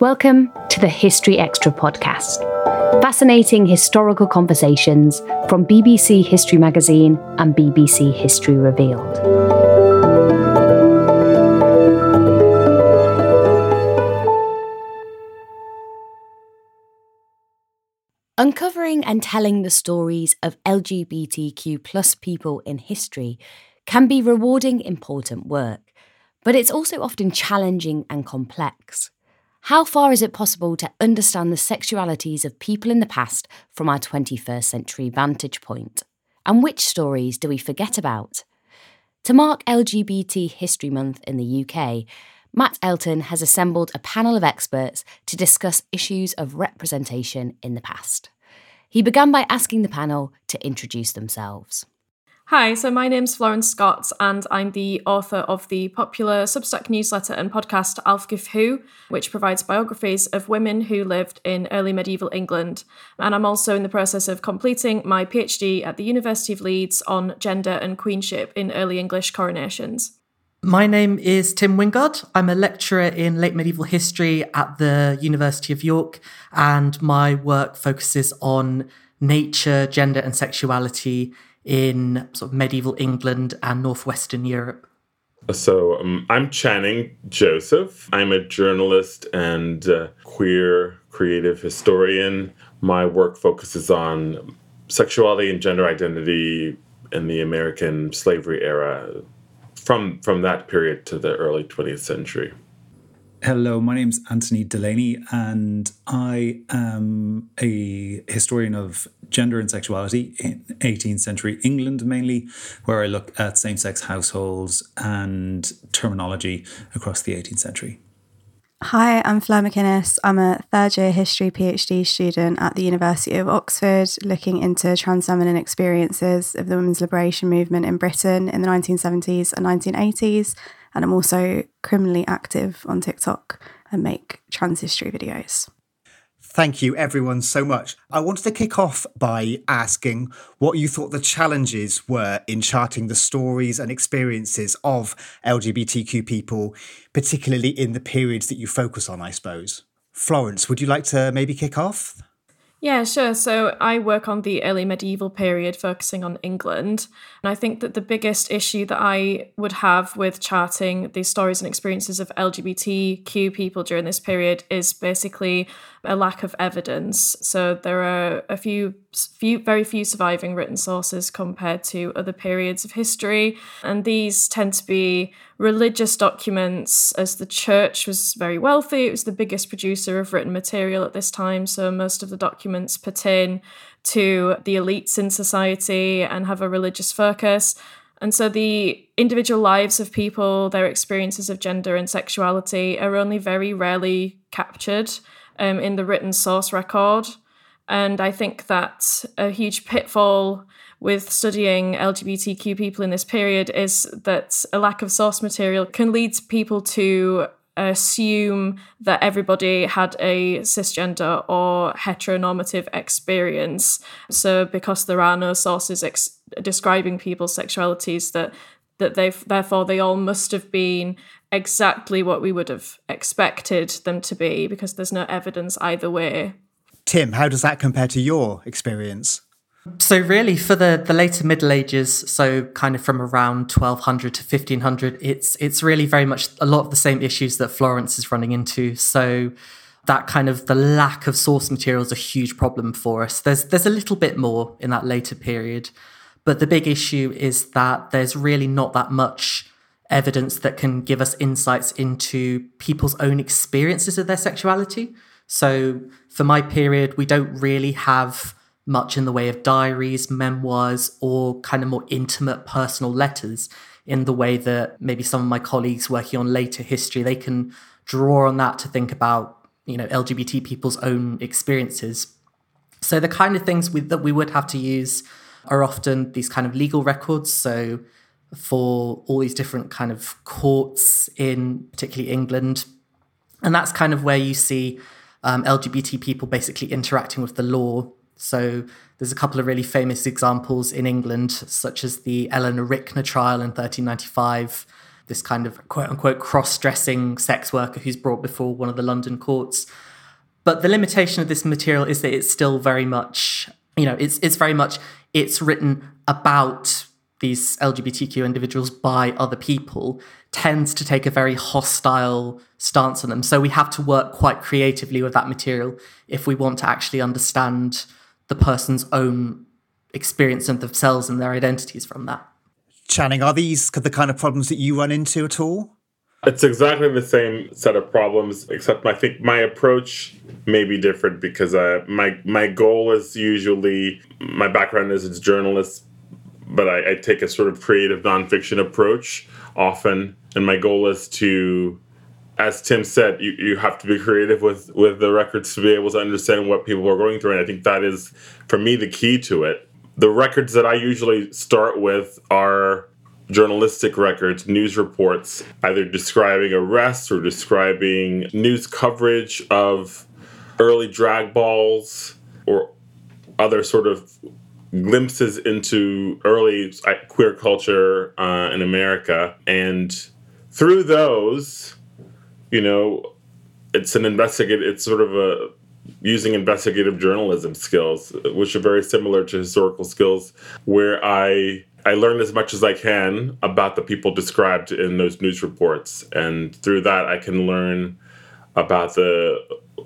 Welcome to the History Extra podcast. Fascinating historical conversations from BBC History Magazine and BBC History Revealed. Uncovering and telling the stories of LGBTQ plus people in history can be rewarding, important work, but it's also often challenging and complex. How far is it possible to understand the sexualities of people in the past from our 21st century vantage point? And which stories do we forget about? To mark LGBT History Month in the UK, Matt Elton has assembled a panel of experts to discuss issues of representation in the past. He began by asking the panel to introduce themselves. Hi, so my name's Florence Scott, and I'm the author of the popular Substack newsletter and podcast Ælfgifu Who, which provides biographies of women who lived in early medieval England. And I'm also in the process of completing my PhD at the University of Leeds on gender and queenship in early English coronations. My name is Tim Wingard. I'm a lecturer in late medieval history at the University of York, and my work focuses on nature, gender, and sexuality in sort of medieval England and northwestern Europe. So um, I'm Channing Joseph. I'm a journalist and uh, queer creative historian. My work focuses on sexuality and gender identity in the American slavery era from from that period to the early 20th century. Hello, my name's Anthony Delaney, and I am a historian of gender and sexuality in 18th century England mainly, where I look at same sex households and terminology across the 18th century. Hi, I'm Fleur McInnes. I'm a third year history PhD student at the University of Oxford, looking into trans feminine experiences of the women's liberation movement in Britain in the 1970s and 1980s. And I'm also criminally active on TikTok and make trans history videos. Thank you, everyone, so much. I wanted to kick off by asking what you thought the challenges were in charting the stories and experiences of LGBTQ people, particularly in the periods that you focus on, I suppose. Florence, would you like to maybe kick off? Yeah, sure. So I work on the early medieval period, focusing on England. And I think that the biggest issue that I would have with charting the stories and experiences of LGBTQ people during this period is basically a lack of evidence. So there are a few, few, very few surviving written sources compared to other periods of history. And these tend to be religious documents, as the church was very wealthy. It was the biggest producer of written material at this time. So most of the documents pertain to the elites in society and have a religious focus. And so the individual lives of people, their experiences of gender and sexuality are only very rarely captured um, in the written source record. And I think that a huge pitfall with studying LGBTQ people in this period is that a lack of source material can lead people to assume that everybody had a cisgender or heteronormative experience. So, because there are no sources ex- describing people's sexualities, that that they therefore they all must have been exactly what we would have expected them to be, because there's no evidence either way. Tim, how does that compare to your experience? So really for the the later Middle Ages, so kind of from around 1200 to 1500, it's it's really very much a lot of the same issues that Florence is running into. So that kind of the lack of source material is a huge problem for us. There's there's a little bit more in that later period, but the big issue is that there's really not that much evidence that can give us insights into people's own experiences of their sexuality. So for my period, we don't really have much in the way of diaries, memoirs, or kind of more intimate personal letters in the way that maybe some of my colleagues working on later history, they can draw on that to think about, you know, LGBT people's own experiences. So the kind of things we, that we would have to use are often these kind of legal records. So for all these different kind of courts in particularly England. And that's kind of where you see um, LGBT people basically interacting with the law so there's a couple of really famous examples in England, such as the Eleanor Rykener trial in 1395, this kind of quote unquote cross dressing sex worker who's brought before one of the London courts. But the limitation of this material is that it's still very much, you know, it's it's very much it's written about these LGBTQ individuals by other people tends to take a very hostile stance on them. So we have to work quite creatively with that material if we want to actually understand the person's own experience of themselves and their identities from that. Channing, are these the kind of problems that you run into at all? It's exactly the same set of problems, except I think my approach may be different because uh, my my goal is usually my background is as a journalist, but I, I take a sort of creative nonfiction approach often, and my goal is to as Tim said, you, you have to be creative with, with the records to be able to understand what people are going through. And I think that is, for me, the key to it. The records that I usually start with are journalistic records, news reports, either describing arrests or describing news coverage of early drag balls or other sort of glimpses into early queer culture uh, in America. And through those, you know, it's an investigative, it's sort of a using investigative journalism skills, which are very similar to historical skills, where I I learn as much as I can about the people described in those news reports, and through that I can learn about the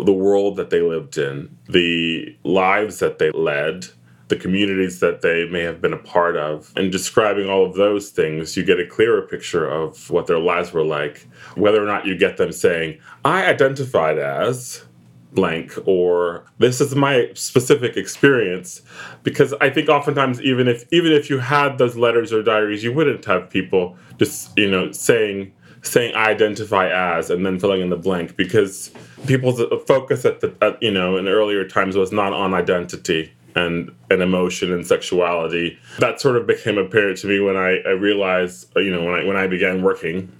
the world that they lived in, the lives that they led, the communities that they may have been a part of. And describing all of those things, you get a clearer picture of what their lives were like, whether or not you get them saying, I identified as blank or this is my specific experience because i think oftentimes even if even if you had those letters or diaries you wouldn't have people just you know saying saying I identify as and then filling in the blank because people's focus at the at, you know in earlier times was not on identity and and emotion and sexuality. That sort of became apparent to me when I, I realized, uh, you know, when I when I began working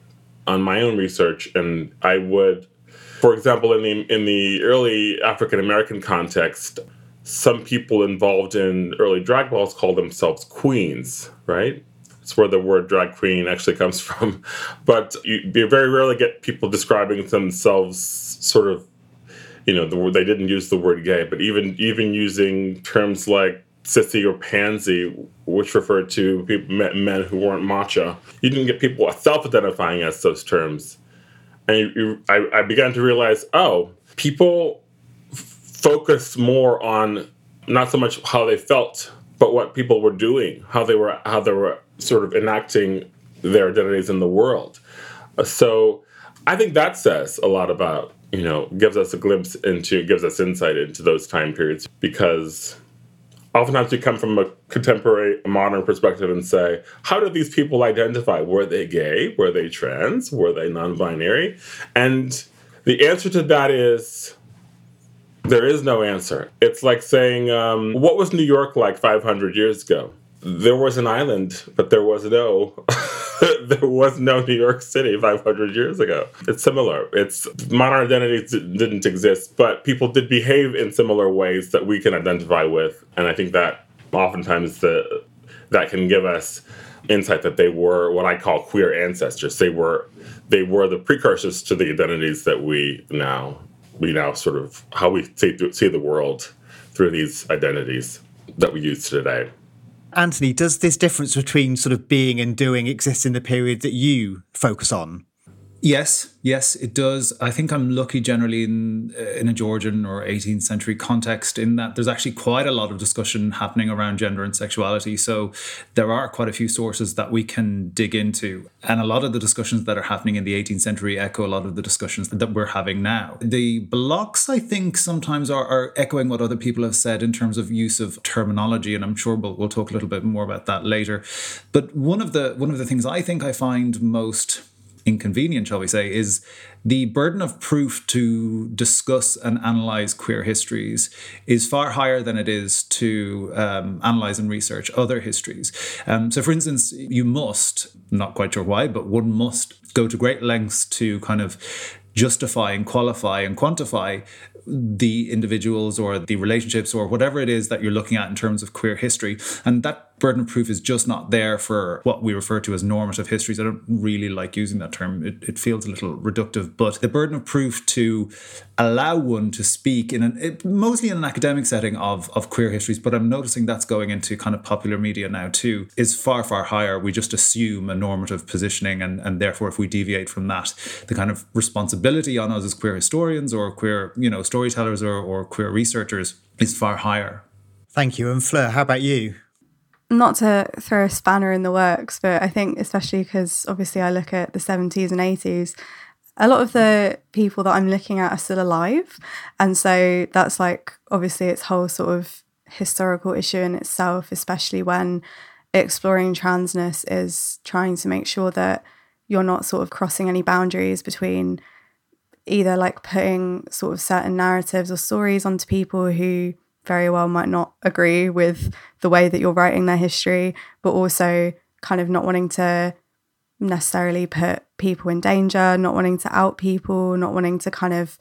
on my own research, and I would, for example, in the in the early African American context, some people involved in early drag balls call themselves queens, right? It's where the word drag queen actually comes from. But you, you very rarely get people describing themselves sort of you know, the, they didn't use the word gay, but even even using terms like sissy or pansy, which referred to people, men who weren't macho, you didn't get people self-identifying as those terms. And you, you, I, I began to realize, oh, people f- focused more on not so much how they felt, but what people were doing, how they were how they were sort of enacting their identities in the world. So I think that says a lot about you know gives us a glimpse into gives us insight into those time periods because oftentimes we come from a contemporary modern perspective and say how did these people identify? Were they gay? Were they trans? Were they non-binary? And the answer to that is there is no answer. It's like saying um, what was new york like 500 years ago? There was an island, but there was no there was no New York City 500 years ago. It's similar. It's modern identities didn't exist, but people did behave in similar ways that we can identify with, and I think that oftentimes the that can give us insight that they were what I call queer ancestors. They were they were the precursors to the identities that we now we now sort of how we see, see the world through these identities that we use today. Anthony, does this difference between sort of being and doing exist in the period that you focus on? Yes, yes, it does. I think I'm lucky generally in uh, in a Georgian or 18th century context in that there's actually quite a lot of discussion happening around gender and sexuality. So there are quite a few sources that we can dig into, and a lot of the discussions that are happening in the 18th century echo a lot of the discussions that we're having now. The blocks, I think, sometimes are, are echoing what other people have said in terms of use of terminology, and I'm sure we'll, we'll talk a little bit more about that later. But one of the one of the things I think I find most inconvenient, shall we say, is the burden of proof to discuss and analyze queer histories is far higher than it is to um, analyze and research other histories. Um, so, for instance, you must, not quite sure why, but one must go to great lengths to kind of justify and qualify and quantify the individuals or the relationships or whatever it is that you're looking at in terms of queer history. And that burden of proof is just not there for what we refer to as normative histories. I don't really like using that term. It, it feels a little reductive, but the burden of proof to allow one to speak in an it, mostly in an academic setting of, of queer histories, but I'm noticing that's going into kind of popular media now too, is far, far higher. We just assume a normative positioning and, and therefore if we deviate from that, the kind of responsibility on us as queer historians or queer, you know, storytellers or, or queer researchers is far higher. Thank you. And Fleur, how about you? Not to throw a spanner in the works, but I think especially because obviously I look at the 70s and 80s, a lot of the people that I'm looking at are still alive. And so that's like obviously its whole sort of historical issue in itself, especially when exploring transness is trying to make sure that you're not sort of crossing any boundaries between either like putting sort of certain narratives or stories onto people who very well might not agree with the way that you're writing their history, but also kind of not wanting to necessarily put people in danger, not wanting to out people, not wanting to kind of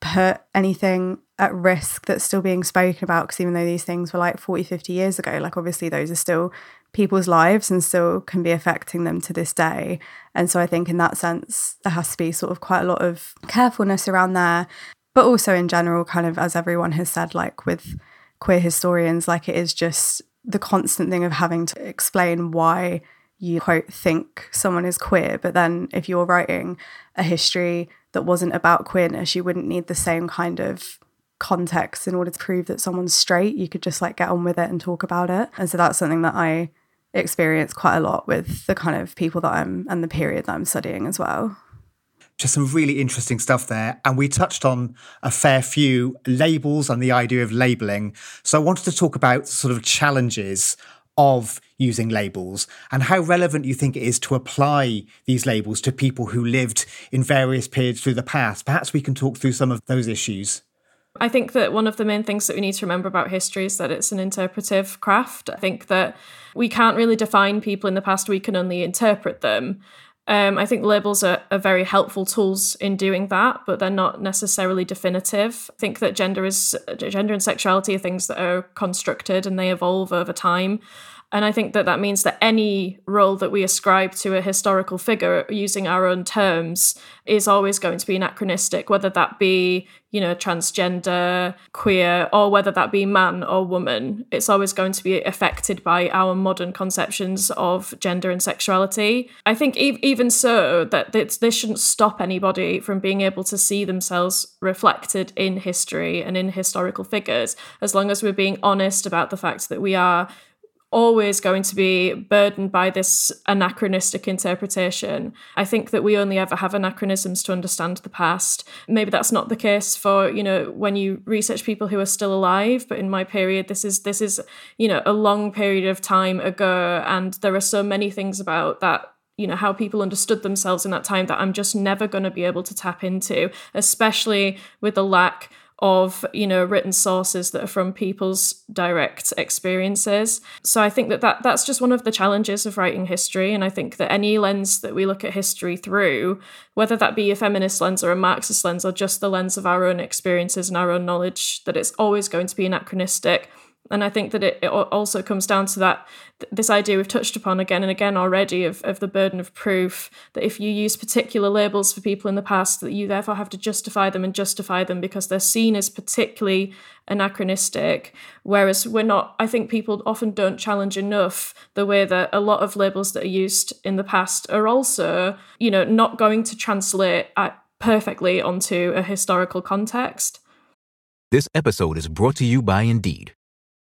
put anything at risk that's still being spoken about. Because even though these things were like 40, 50 years ago, like obviously those are still people's lives and still can be affecting them to this day. And so I think in that sense, there has to be sort of quite a lot of carefulness around there but also in general, kind of as everyone has said, like with queer historians, like it is just the constant thing of having to explain why you quote think someone is queer. But then if you're writing a history that wasn't about queerness, you wouldn't need the same kind of context in order to prove that someone's straight. You could just like get on with it and talk about it. And so that's something that I experience quite a lot with the kind of people that I'm and the period that I'm studying as well just some really interesting stuff there. And we touched on a fair few labels and the idea of labeling. So I wanted to talk about sort of challenges of using labels and how relevant you think it is to apply these labels to people who lived in various periods through the past. Perhaps we can talk through some of those issues. I think that one of the main things that we need to remember about history is that it's an interpretive craft. I think that we can't really define people in the past, we can only interpret them. Um, I think labels are, are very helpful tools in doing that, but they're not necessarily definitive. I think that gender is gender and sexuality are things that are constructed and they evolve over time. And I think that that means that any role that we ascribe to a historical figure using our own terms is always going to be anachronistic, whether that be, you know, transgender, queer, or whether that be man or woman. It's always going to be affected by our modern conceptions of gender and sexuality. I think e- even so, that this shouldn't stop anybody from being able to see themselves reflected in history and in historical figures, as long as we're being honest about the fact that we are always going to be burdened by this anachronistic interpretation. I think that we only ever have anachronisms to understand the past. Maybe that's not the case for, you know, when you research people who are still alive, but in my period this is this is, you know, a long period of time ago and there are so many things about that you know how people understood themselves in that time that I'm just never going to be able to tap into especially with the lack of you know written sources that are from people's direct experiences. So i think that, that that's just one of the challenges of writing history. And i think that any lens that we look at history through whether that be a feminist lens or a marxist lens or just the lens of our own experiences and our own knowledge that it's always going to be anachronistic and I think that it, it also comes down to that this idea we've touched upon again and again already of, of the burden of proof that if you use particular labels for people in the past that you therefore have to justify them and justify them because they're seen as particularly anachronistic. Whereas we're not i think people often don't challenge enough the way that a lot of labels that are used in the past are also you know not going to translate perfectly onto a historical context. This episode is brought to you by indeed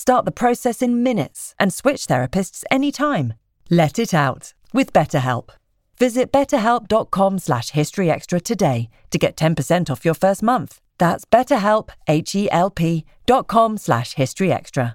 Start the process in minutes and switch therapists anytime. Let it out with BetterHelp. Visit betterhelp.com slash historyextra today to get 10% off your first month. That's betterhelp, H-E-L-P dot com slash historyextra.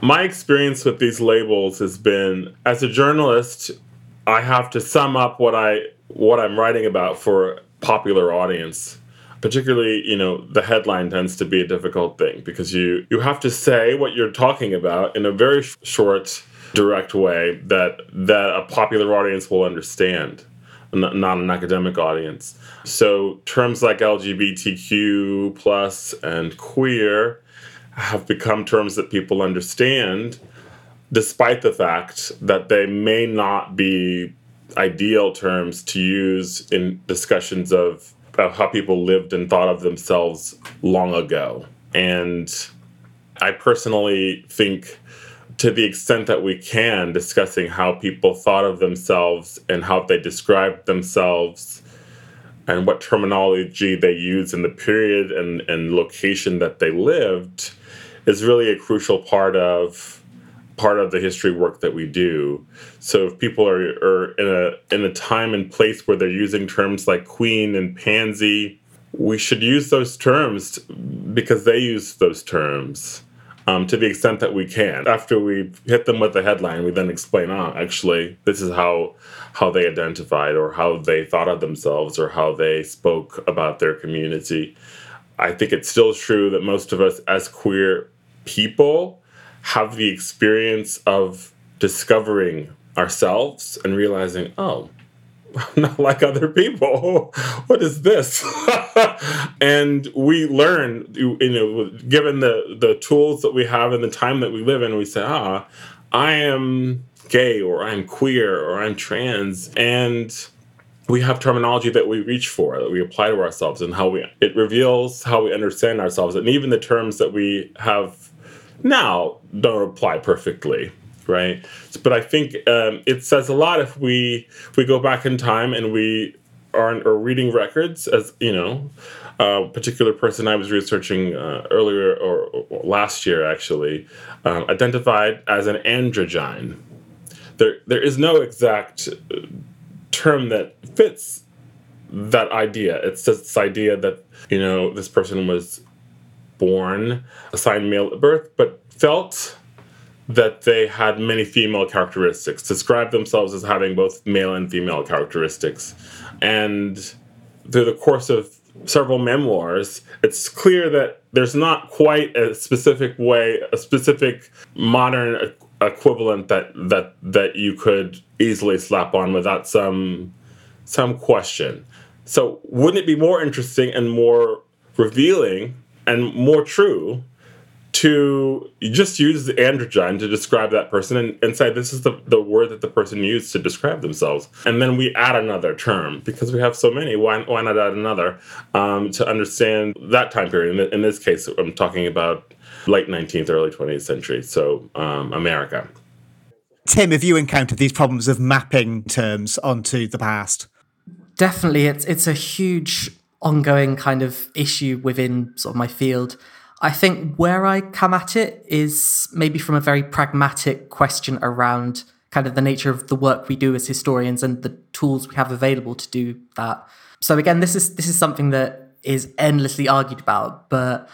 My experience with these labels has been as a journalist, I have to sum up what I what I'm writing about for a popular audience. Particularly, you know, the headline tends to be a difficult thing because you you have to say what you're talking about in a very short, direct way that that a popular audience will understand, not, not an academic audience. So terms like LGBTQ plus and queer have become terms that people understand, despite the fact that they may not be ideal terms to use in discussions of, of how people lived and thought of themselves long ago. And I personally think, to the extent that we can, discussing how people thought of themselves and how they described themselves and what terminology they used in the period and, and location that they lived is really a crucial part of part of the history work that we do. So if people are, are in a in a time and place where they're using terms like queen and pansy, we should use those terms because they use those terms um, to the extent that we can. After we hit them with the headline, we then explain, ah, actually, this is how how they identified or how they thought of themselves or how they spoke about their community. I think it's still true that most of us as queer people have the experience of discovering ourselves and realizing, oh, I'm not like other people. what is this? and we learn, you know, given the the tools that we have and the time that we live in, we say, ah, I am gay or I'm queer or I'm trans, and we have terminology that we reach for that we apply to ourselves and how we it reveals how we understand ourselves and even the terms that we have now don't apply perfectly right? But I think um, it says a lot if we if we go back in time and we are, are reading records, as you know, a particular person I was researching uh, earlier or, or, last year actually um, identified as an androgyne. There, there is no exact uh, term that fits that idea. It's just this idea that you know this person was born assigned male at birth, but felt that they had many female characteristics, described themselves as having both male and female characteristics. And through the course of several memoirs, it's clear that there's not quite a specific way, a specific modern equivalent that that that you could easily slap on without some some question. So wouldn't it be more interesting and more revealing and more true to just use the androgyne to describe that person and, and say this is the, the word that the person used to describe themselves. And then we add another term because we have so many. Why, why not add another um, to understand that time period? In, in, this case, I'm talking about late 19th, early 20th century, so um, America. Tim, have you encountered these problems of mapping terms onto the past? Definitely. It's, it's a huge ongoing kind of issue within sort of my field. I think where I come at it is maybe from a very pragmatic question around kind of the nature of the work we do as historians and the tools we have available to do that. So again, this is this is something that is endlessly argued about, but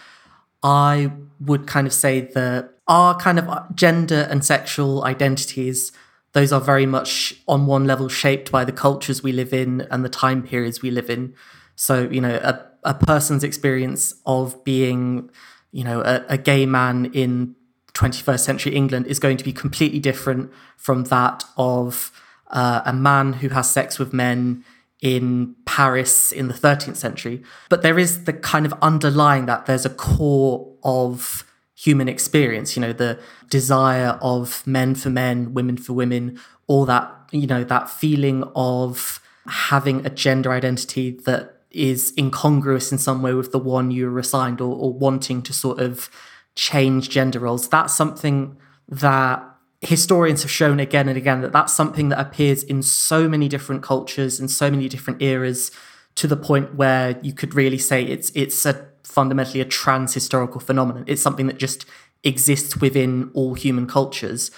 I would kind of say that our kind of gender and sexual identities those are very much on one level shaped by the cultures we live in and the time periods we live in. So, you know, a, a person's experience of being you know, a, a gay man in 21st century England is going to be completely different from that of uh, a man who has sex with men in Paris in the 13th century. But there is the kind of underlying that there's a core of human experience, you know, the desire of men for men, women for women, all that, you know, that feeling of having a gender identity that is incongruous in some way with the one you were assigned or, or wanting to sort of change gender roles. That's something that historians have shown again and again that that's something that appears in so many different cultures and so many different eras to the point where you could really say it's it's a fundamentally a trans historical phenomenon. It's something that just exists within all human cultures.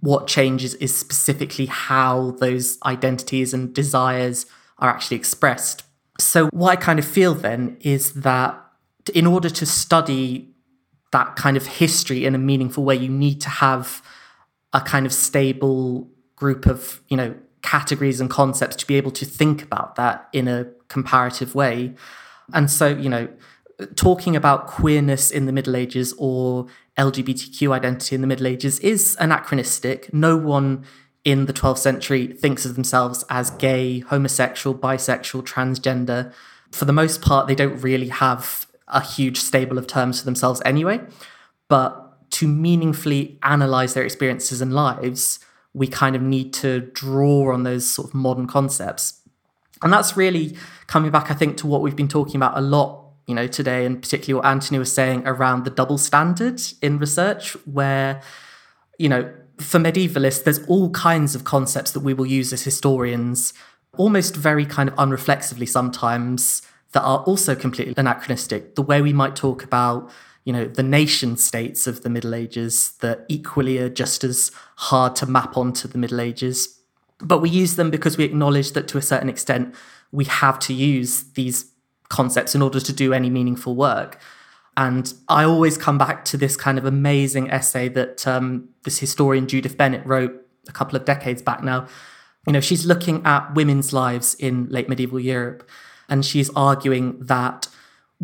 What changes is specifically how those identities and desires are actually expressed so, what I kind of feel then is that in order to study that kind of history in a meaningful way, you need to have a kind of stable group of, you know, categories and concepts to be able to think about that in a comparative way. And so, you know, talking about queerness in the Middle Ages or LGBTQ identity in the Middle Ages is anachronistic. No one in the 12th century thinks of themselves as gay, homosexual, bisexual, transgender. For the most part, they don't really have a huge stable of terms for themselves anyway. But to meaningfully analyze their experiences and lives, we kind of need to draw on those sort of modern concepts. And that's really coming back, I think, to what we've been talking about a lot, you know, today, and particularly what Anthony was saying around the double standard in research, where, you know, for medievalists, there's all kinds of concepts that we will use as historians, almost very kind of unreflexively sometimes, that are also completely anachronistic. The way we might talk about, you know, the nation states of the Middle Ages that equally are just as hard to map onto the Middle Ages. But we use them because we acknowledge that to a certain extent, we have to use these concepts in order to do any meaningful work. And I always come back to this kind of amazing essay that um, this historian Judith Bennett wrote a couple of decades back now. You know, she's looking at women's lives in late medieval Europe, and she's arguing that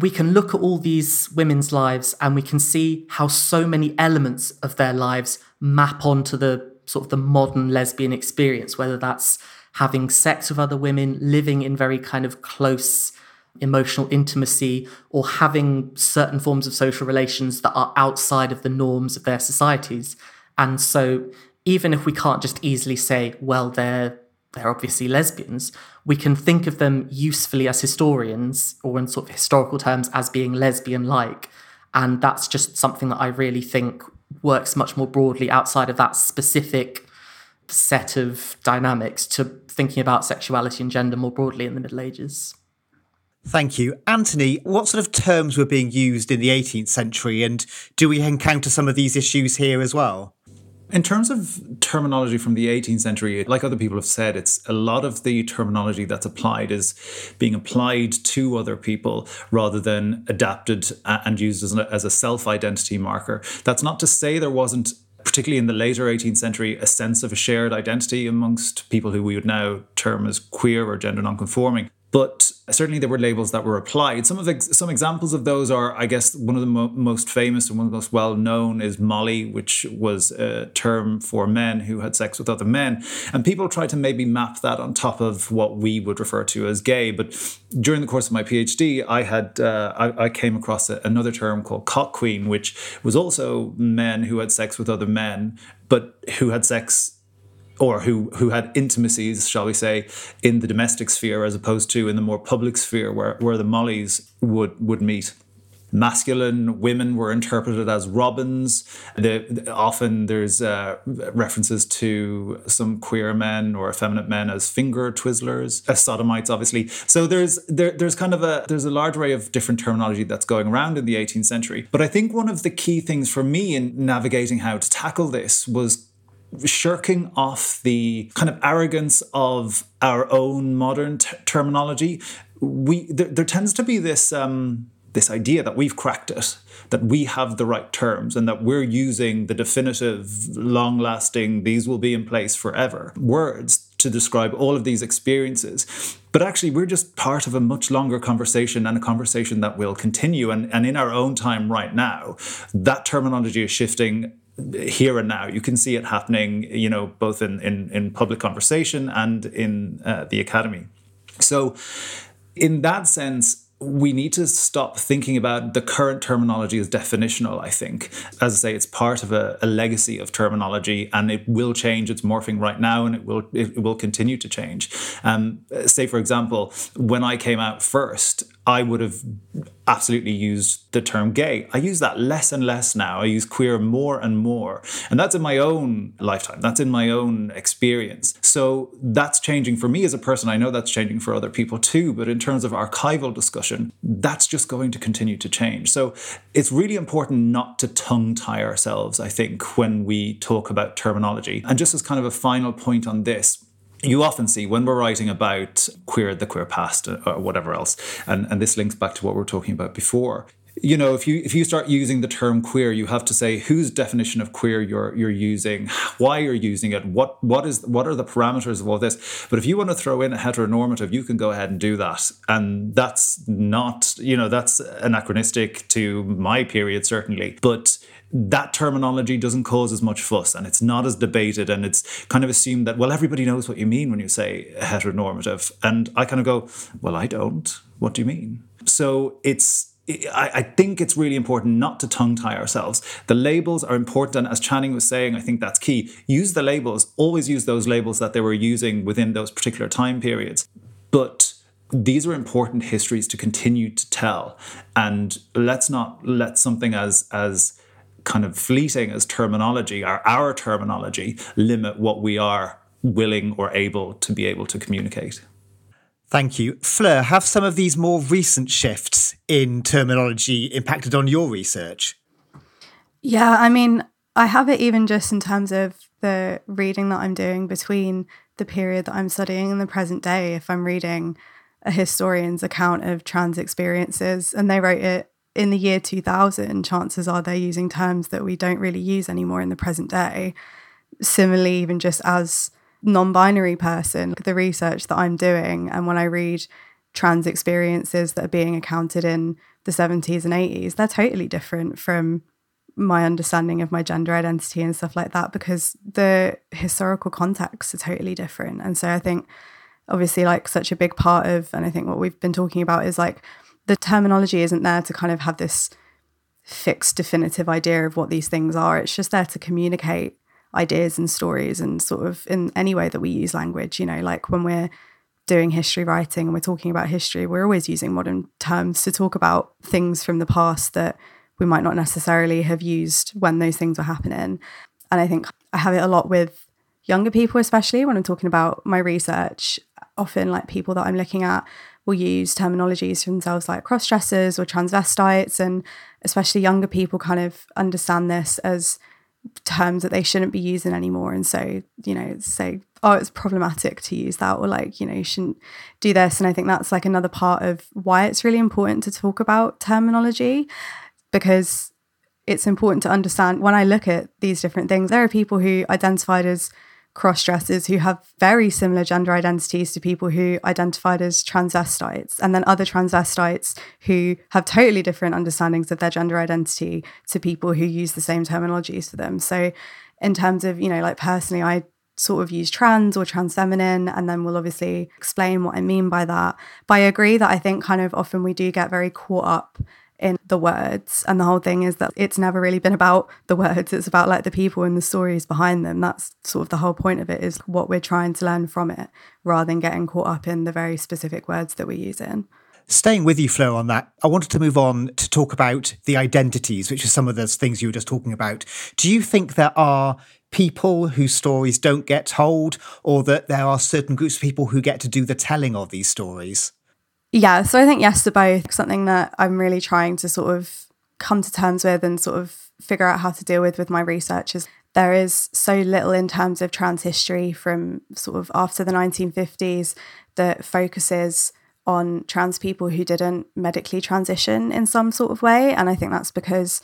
we can look at all these women's lives and we can see how so many elements of their lives map onto the sort of the modern lesbian experience, whether that's having sex with other women, living in very kind of close emotional intimacy, or having certain forms of social relations that are outside of the norms of their societies. And so, even if we can't just easily say, well, they're they're obviously lesbians, we can think of them usefully as historians or in sort of historical terms as being lesbian like. And that's just something that I really think works much more broadly outside of that specific set of dynamics to thinking about sexuality and gender more broadly in the Middle Ages. Thank you. Anthony, what sort of terms were being used in the 18th century, and do we encounter some of these issues here as well? In terms of terminology from the 18th century, like other people have said, it's a lot of the terminology that's applied is being applied to other people rather than adapted and used as a, as a self identity marker. That's not to say there wasn't particularly in the later 18th century, a sense of a shared identity amongst people who we would now term as queer or gender nonconforming. But certainly there were labels that were applied. Some of some examples of those are, I guess, one of the mo- most famous and one of the most well known is Molly, which was a term for men who had sex with other men, and people tried to maybe map that on top of what we would refer to as gay. But during the course of my PhD, I had uh, I, I, came across a, another term called cock queen, which was also men who had sex with other men, but who had sex or who who had intimacies, shall we say, in the domestic sphere as opposed to in the more public sphere where, where the mollies would would meet. Masculine women were interpreted as robins. The, often there's uh, references to some queer men or effeminate men as finger twizzlers, as sodomites, obviously. So there's there, there's kind of a there's a large array of different terminology that's going around in the 18th century. But I think one of the key things for me in navigating how to tackle this was shirking off the kind of arrogance of our own modern t- terminology. We there, there, tends to be this um, this idea that we've cracked it, that we have the right terms, and that we're using the definitive, long-lasting, these will be in place forever words to describe all of these experiences. But actually, we're just part of a much longer conversation and a conversation that will continue. And, and in our own time right now, that terminology is shifting here and now. You can see it happening, you know, both in in, in public conversation and in uh, the academy. So, in that sense, we need to stop thinking about the current terminology as definitional, I think. As I say, it's part of a, a, legacy of terminology and it will change. It's morphing right now and it will it will continue to change. Um, say, for example, when I came out first, I would have absolutely used the term gay. I use that less and less now. I use queer more and more. And that's in my own lifetime, that's in my own experience. So that's changing for me as a person. I know that's changing for other people too. But in terms of archival discussion, that's just going to continue to change. So it's really important not to tongue tie ourselves, I think, when we talk about terminology. And just as kind of a final point on this, you often see when we're writing about queer, the queer past, uh, or whatever else, and, and this links back to what we were talking about before. You know, if you if you start using the term queer, you have to say whose definition of queer you're you're using, why you're using it, what what is what are the parameters of all this. But if you want to throw in a heteronormative, you can go ahead and do that, and that's not you know that's anachronistic to my period certainly, but that terminology doesn't cause as much fuss and it's not as debated and it's kind of assumed that well everybody knows what you mean when you say heteronormative and i kind of go well i don't what do you mean so it's I, think it's really important not to tongue tie ourselves. The labels are important. As Channing was saying, I think that's key. Use the labels, always use those labels that they were using within those particular time periods. But these are important histories to continue to tell. And let's not let something as, as, kind of fleeting as terminology, our, our terminology, limit what we are willing or able to be able to communicate. Thank you. Fleur, have some of these more recent shifts in terminology impacted on your research? Yeah, I mean, I have it even just in terms of the reading that I'm doing between the period that I'm studying and the present day. If I'm reading a historian's account of trans experiences and they wrote it in the year 2000, chances are they're using terms that we don't really use anymore in the present day. Similarly, even just as non-binary person, the research that I'm doing and when I read trans experiences that are being accounted in the 70s and 80s, they're totally different from my understanding of my gender identity and stuff like that because the historical contexts are totally different. And so I think obviously like such a big part of and I think what we've been talking about is like the terminology isn't there to kind of have this fixed definitive idea of what these things are. It's just there to communicate ideas and stories and sort of in any way that we use language, you know, like when we're doing history writing and we're talking about history, we're always using modern terms to talk about things from the past that we might not necessarily have used when those things were happening. And I think I have it a lot with younger people, especially when I'm talking about my research. Often, like people that I'm looking at will use terminologies for themselves like cross dressers or transvestites. And especially younger people kind of understand this as terms that they shouldn't be using anymore. And so, you know, say, oh, it's problematic to use that, or like, you know, you shouldn't do this. And I think that's like another part of why it's really important to talk about terminology because it's important to understand when I look at these different things, there are people who identified as cross dressers who have very similar gender identities to people who identified as transvestites, and then other transvestites who have totally different understandings of their gender identity to people who use the same terminologies for them. So, in terms of, you know, like personally, I sort of use trans or trans feminine, and then we'll obviously explain what I mean by that. But I agree that I think kind of often we do get very caught up in the words. And the whole thing is that it's never really been about the words, it's about like the people and the stories behind them. That's sort of the whole point of it is what we're trying to learn from it rather than getting caught up in the very specific words that we're using. Staying with you, Flo, on that, I wanted to move on to talk about the identities, which are some of those things you were just talking about. Do you think there are people whose stories don't get told, or that there are certain groups of people who get to do the telling of these stories? Yeah, so I think yes to both. Something that I'm really trying to sort of come to terms with and sort of figure out how to deal with with my research is there is so little in terms of trans history from sort of after the 1950s that focuses on trans people who didn't medically transition in some sort of way. And I think that's because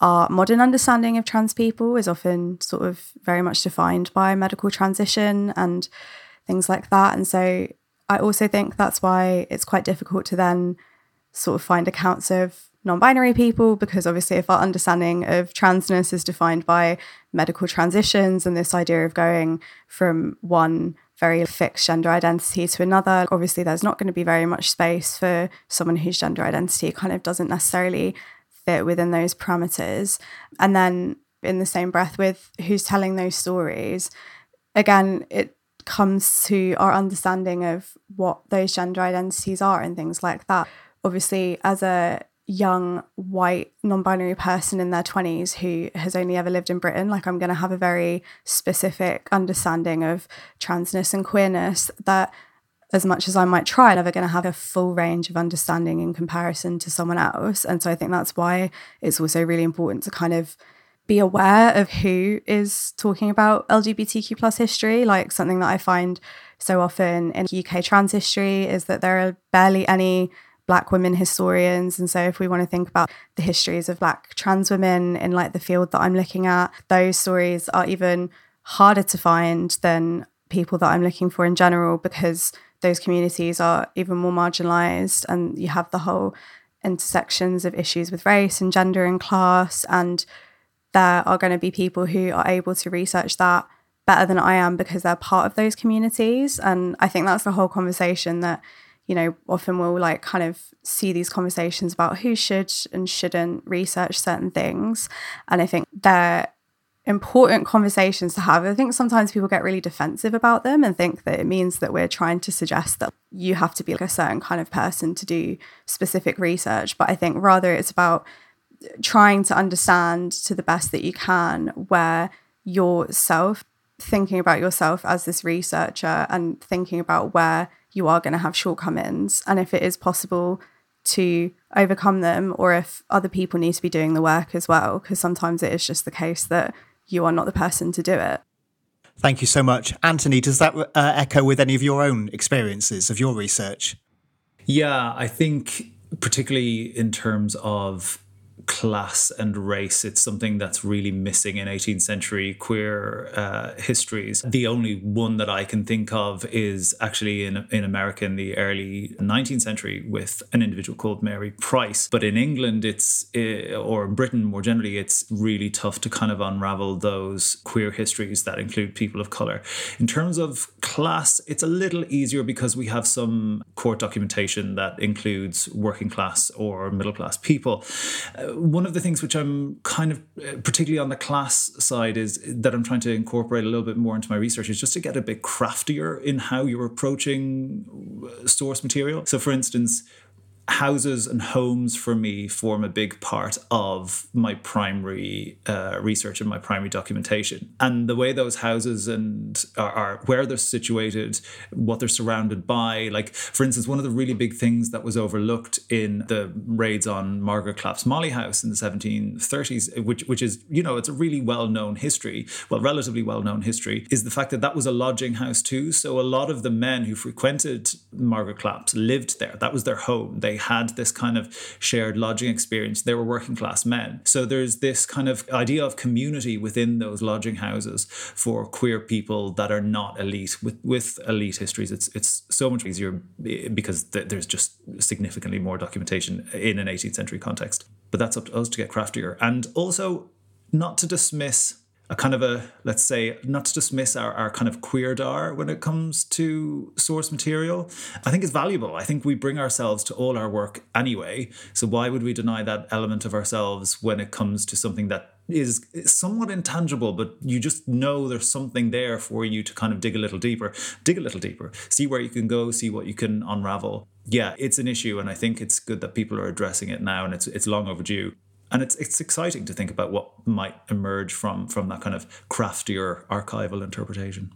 our modern understanding of trans people is often sort of very much defined by medical transition and things like that. And so I also think that's why it's quite difficult to then sort of find accounts of non binary people, because obviously, if our understanding of transness is defined by medical transitions and this idea of going from one very fixed gender identity to another, obviously, there's not going to be very much space for someone whose gender identity kind of doesn't necessarily fit within those parameters. And then, in the same breath, with who's telling those stories, again, it comes to our understanding of what those gender identities are and things like that. Obviously, as a young white non-binary person in their 20s who has only ever lived in Britain like I'm going to have a very specific understanding of transness and queerness that as much as I might try, I'm never going to have a full range of understanding in comparison to someone else. And so I think that's why it's also really important to kind of be aware of who is talking about LGBTQ plus history. Like something that I find so often in UK trans history is that there are barely any black women historians and so if we want to think about the histories of black trans women in like the field that I'm looking at those stories are even harder to find than people that I'm looking for in general because those communities are even more marginalized and you have the whole intersections of issues with race and gender and class and there are going to be people who are able to research that better than I am because they're part of those communities. And I think that's the whole conversation that, you know, often we'll like kind of see these conversations about who should and shouldn't research certain things. And I think they're important conversations to have. I think sometimes people get really defensive about them and think that it means that we're trying to suggest that you have to be like a certain kind of person to do specific research. But I think rather it's about trying to understand to the best that you can where yourself thinking about yourself as this researcher and thinking about where you are going to have shortcomings and if it is possible to overcome them or if other people need to be doing the work as well, because sometimes it is just the case that you are not the person to do it. Thank you so much. Anthony, does that uh, echo with any of your own experiences of your research? Yeah, I think particularly in terms of class and race. It's something that's really missing in 18th century queer uh, histories. The only one that I can think of is actually in, in America in the early 19th century with an individual called Mary Price. But in England, it's, uh, or in Britain more generally, it's really tough to kind of unravel those queer histories that include people of color. In terms of class, it's a little easier because we have some court documentation that includes working class or middle class people. Uh, one of the things which I'm kind of uh, particularly on the class side is that I'm trying to incorporate a little bit more into my research is just to get a bit craftier in how you're approaching uh, source material. So, for instance, houses and homes for me form a big part of my primary uh, research and my primary documentation. And the way those houses and are, are, where they're situated, what they're surrounded by. Like, for instance, one of the really big things that was overlooked in the raids on Margaret Clapp's Molly House in the 1730s, which which is you know it's a really well known history, well relatively well known history, is the fact that that was a lodging house too. So a lot of the men who frequented Margaret Clapp's lived there. That was their home. They had this kind of shared lodging experience. They were working class men. So there's this kind of idea of community within those lodging houses for queer people that are not elite. With with elite histories, it's it's so much easier eh, because th- there's just significantly more documentation in an 18th century context. But that's up to us to get craftier and also not to dismiss a kind of a let's say not to dismiss our, our kind of queer dar when it comes to source material. I think it's valuable. I think we bring ourselves to all our work anyway. So why would we deny that element of ourselves when it comes to something that is somewhat intangible but you just know there's something there for you to kind of dig a little deeper? Dig a little deeper. See where you can go see what you can unravel. Yeah it's an issue and i think it's good that people are addressing it now and it's it's long overdue and it's it's exciting to think about what might emerge from from that kind of craftier archival interpretation.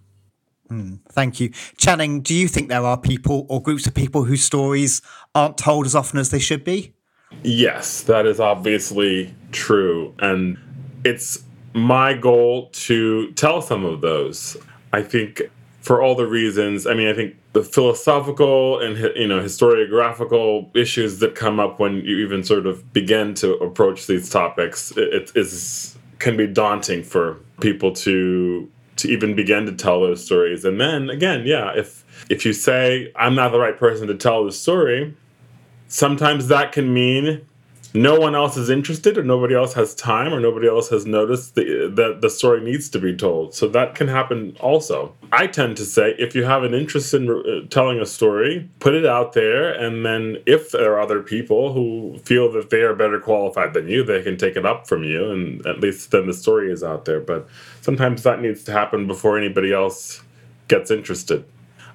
Mm, thank you, Channing. Do you think there are people or groups of people whose stories aren't told as often as they should be? Yes, that is obviously true, and it's my goal to tell some of those. I think for all the reasons. I mean, I think the philosophical and you know historiographical issues that come up when you even sort of begin to approach these topics it is can be daunting for people to to even begin to tell those stories. And then again, yeah, if if you say I'm not the right person to tell the story, sometimes that can mean no one else is interested or nobody else has time or nobody else has noticed that the, the story needs to be told. So that can happen also. I tend to say if you have an interest in uh, telling a story put it out there. And then if there are other people who feel that they are better qualified than you they can take it up from you and at least then the story is out there. But sometimes that needs to happen before anybody else gets interested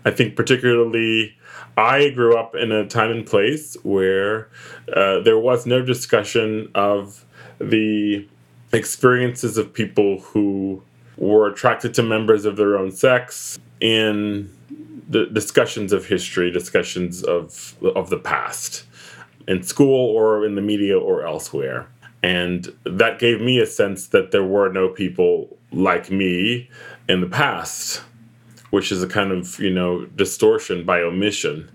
i think particularly I grew up in a time and place where uh, there was no discussion of the experiences of people who were attracted to members of their own sex in the discussions of history, discussions of of the past, in school or in the media or elsewhere. And that gave me a sense that there were no people like me in the past which is a kind of you know distortion by omission.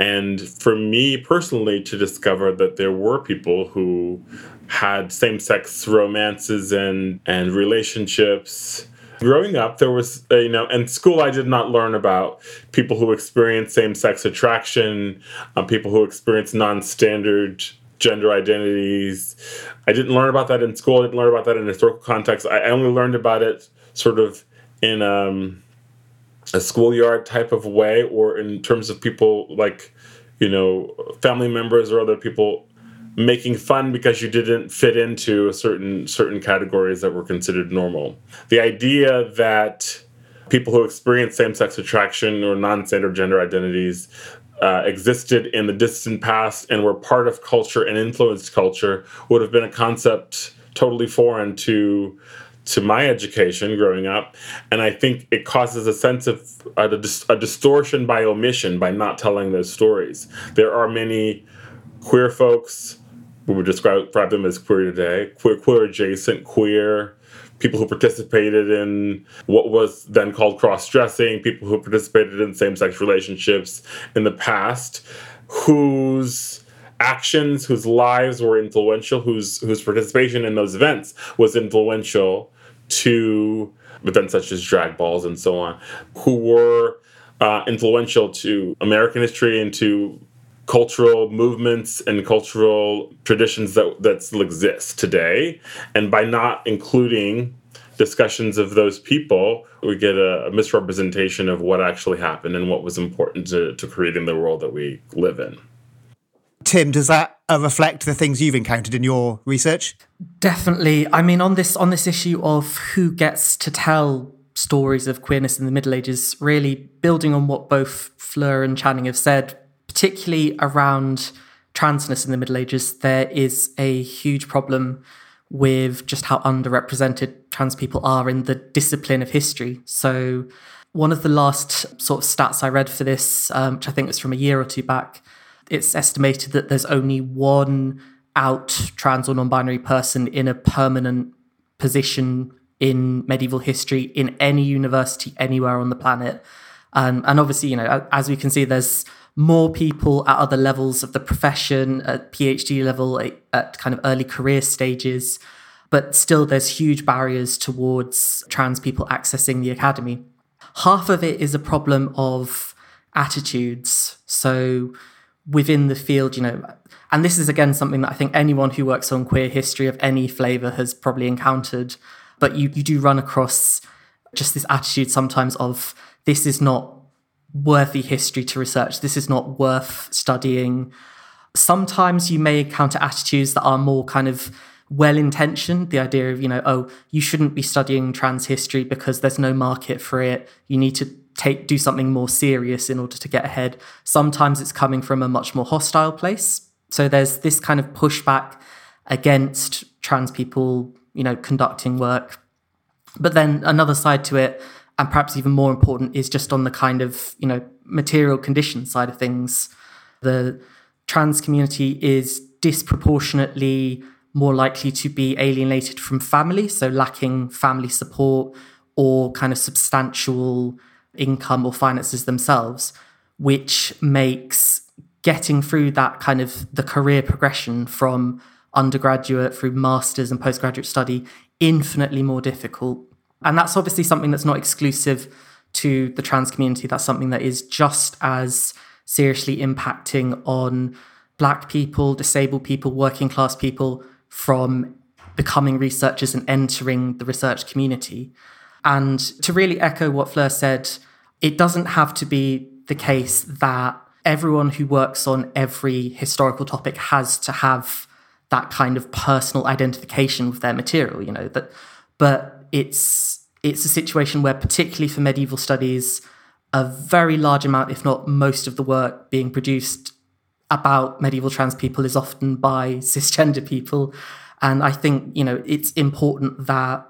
And for me personally to discover that there were people who had same-sex romances and and relationships growing up there was uh, you know in school i did not learn about people who experience same-sex attraction um, people who experience non-standard gender identities. I didn't learn about that in school i didn't learn about that in historical context. I only learned about it sort of in um, a schoolyard type of way or in terms of people like you know family members or other people making fun because you didn't fit into certain certain categories that were considered normal. The idea that people who experience same-sex attraction or non-standard gender identities uh, existed in the distant past and were part of culture and influenced culture would have been a concept totally foreign to to my education growing up and i think it causes a sense of a, a, distortion by omission by not telling those stories. There are many queer folks, we would describe, describe them as queer today, queer, queer adjacent, queer, people who participated in what was then called cross dressing, people who participated in same sex relationships in the past, whose actions, whose lives were influential, whose whose participation in those events was influential to events such as drag balls and so on, who were uh, influential to American history and to cultural movements and cultural traditions that that still exist today. And by not including discussions of those people, we get a, a misrepresentation of what actually happened and what was important to, to creating the world that we live in. Tim, does that uh, reflect the things you've encountered in your research? Definitely. I mean, on this on this issue of who gets to tell stories of queerness in the Middle Ages, really building on what both Fleur and Channing have said, particularly around transness in the Middle Ages, there is a huge problem with just how underrepresented trans people are in the discipline of history. So, one of the last sort of stats I read for this, um, which I think was from a year or two back, it's estimated that there's only one out trans or non binary person in a permanent position in medieval history in any university anywhere on the planet. Um, and obviously, you know, as we can see, there's more people at other levels of the profession, at PhD level, at, at kind of early career stages. But still, there's huge barriers towards trans people accessing the academy. Half of it is a problem of attitudes. So, within the field, you know, and this is again something that I think anyone who works on queer history of any flavour has probably encountered. But you, you do run across just this attitude sometimes of this is not worthy history to research, this is not worth studying. Sometimes you may encounter attitudes that are more kind of well intentioned. The idea of, you know, oh, you shouldn't be studying trans history because there's no market for it. You need to take do something more serious in order to get ahead. Sometimes it's coming from a much more hostile place. So there's this kind of pushback against trans people, you know, conducting work. But then another side to it, and perhaps even more important, is just on the kind of, you know, material condition side of things. The trans community is disproportionately more likely to be alienated from family, so lacking family support or kind of substantial income or finances themselves, which makes getting through that kind of the career progression from undergraduate through masters and postgraduate study infinitely more difficult. And that's obviously something that's not exclusive to the trans community. That's something that is just as seriously impacting on black people, disabled people, working class people from becoming researchers and entering the research community. And to really echo what Fleur said, it doesn't have to be the case that everyone who works on every historical topic has to have that kind of personal identification with their material, you know, that but it's it's a situation where particularly for medieval studies, a very large amount, if not most of the work being produced about medieval trans people is often by cisgender people. And I think, you know, it's important that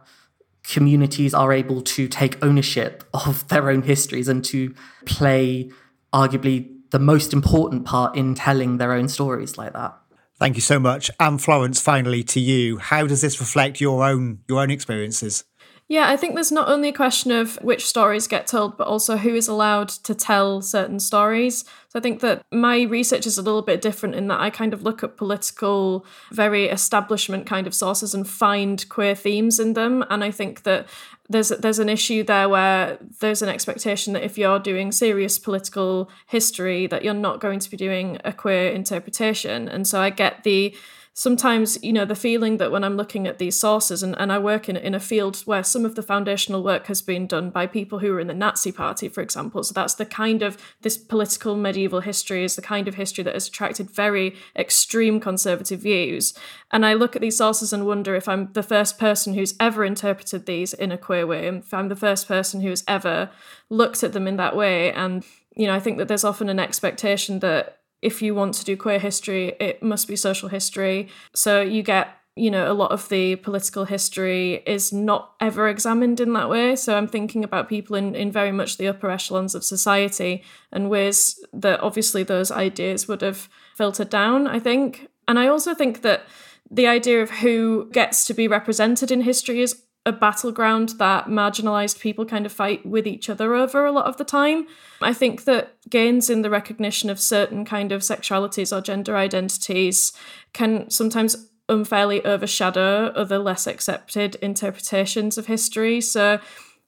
communities are able to take ownership of their own histories and to play arguably the most important part in telling their own stories like that. Thank you so much. And Florence, finally to you. How does this reflect your own your own experiences? Yeah, I think there's not only a question of which stories get told, but also who is allowed to tell certain stories. So I think that my research is a little bit different in that I kind of look at political, very establishment kind of sources and find queer themes in them. And I think that there's there's an issue there where there's an expectation that if you're doing serious political history, that you're not going to be doing a queer interpretation. And so I get the sometimes you know the feeling that when i'm looking at these sources and, and i work in, in a field where some of the foundational work has been done by people who were in the nazi party for example. So that's the kind of this political medieval history is the kind of history that has attracted very extreme conservative views. And i look at these sources and wonder if i'm the first person who's ever interpreted these in a queer way if i'm the first person who's ever looked at them in that way. And you know i think that there's often an expectation that if you want to do queer history, it must be social history. So you get you know, a lot of the political history is not ever examined in that way. So I'm thinking about people in, in very much the upper echelons of society and ways that obviously those ideas would have filtered down, I think. And I also think that the idea of who gets to be represented in history is a battleground that marginalized people kind of fight with each other over a lot of the time. I think that gains in the recognition of certain kind of sexualities or gender identities can sometimes unfairly overshadow other less accepted interpretations of history. So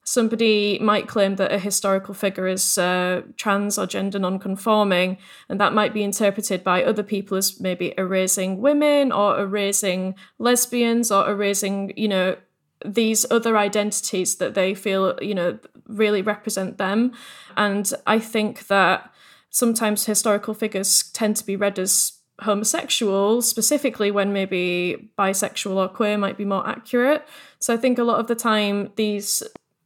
somebody might claim that a historical figure is uh, trans or gender non-conforming and that might be interpreted by other people as maybe erasing women or erasing lesbians or erasing you know these other identities that they feel you know really represent them. And i think that sometimes historical figures tend to be read as homosexual specifically when maybe bisexual or queer might be more accurate. So i think a lot of the time these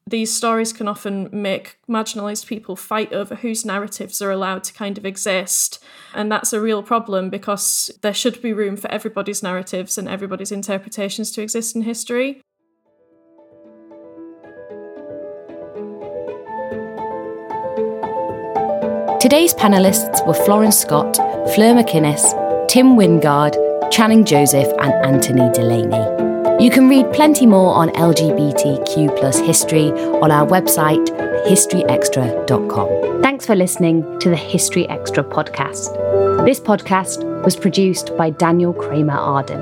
these stories can often make marginalized people fight over whose narratives are allowed to kind of exist. And that's a real problem because there should be room for everybody's narratives and everybody's interpretations to exist in history Today's panelists were Florence Scott, Fleur McInnes, Tim Wingard, Channing Joseph, and Anthony Delaney. You can read plenty more on LGBTQ plus history on our website, historyextra.com. Thanks for listening to the History Extra podcast. This podcast was produced by Daniel Kramer Arden.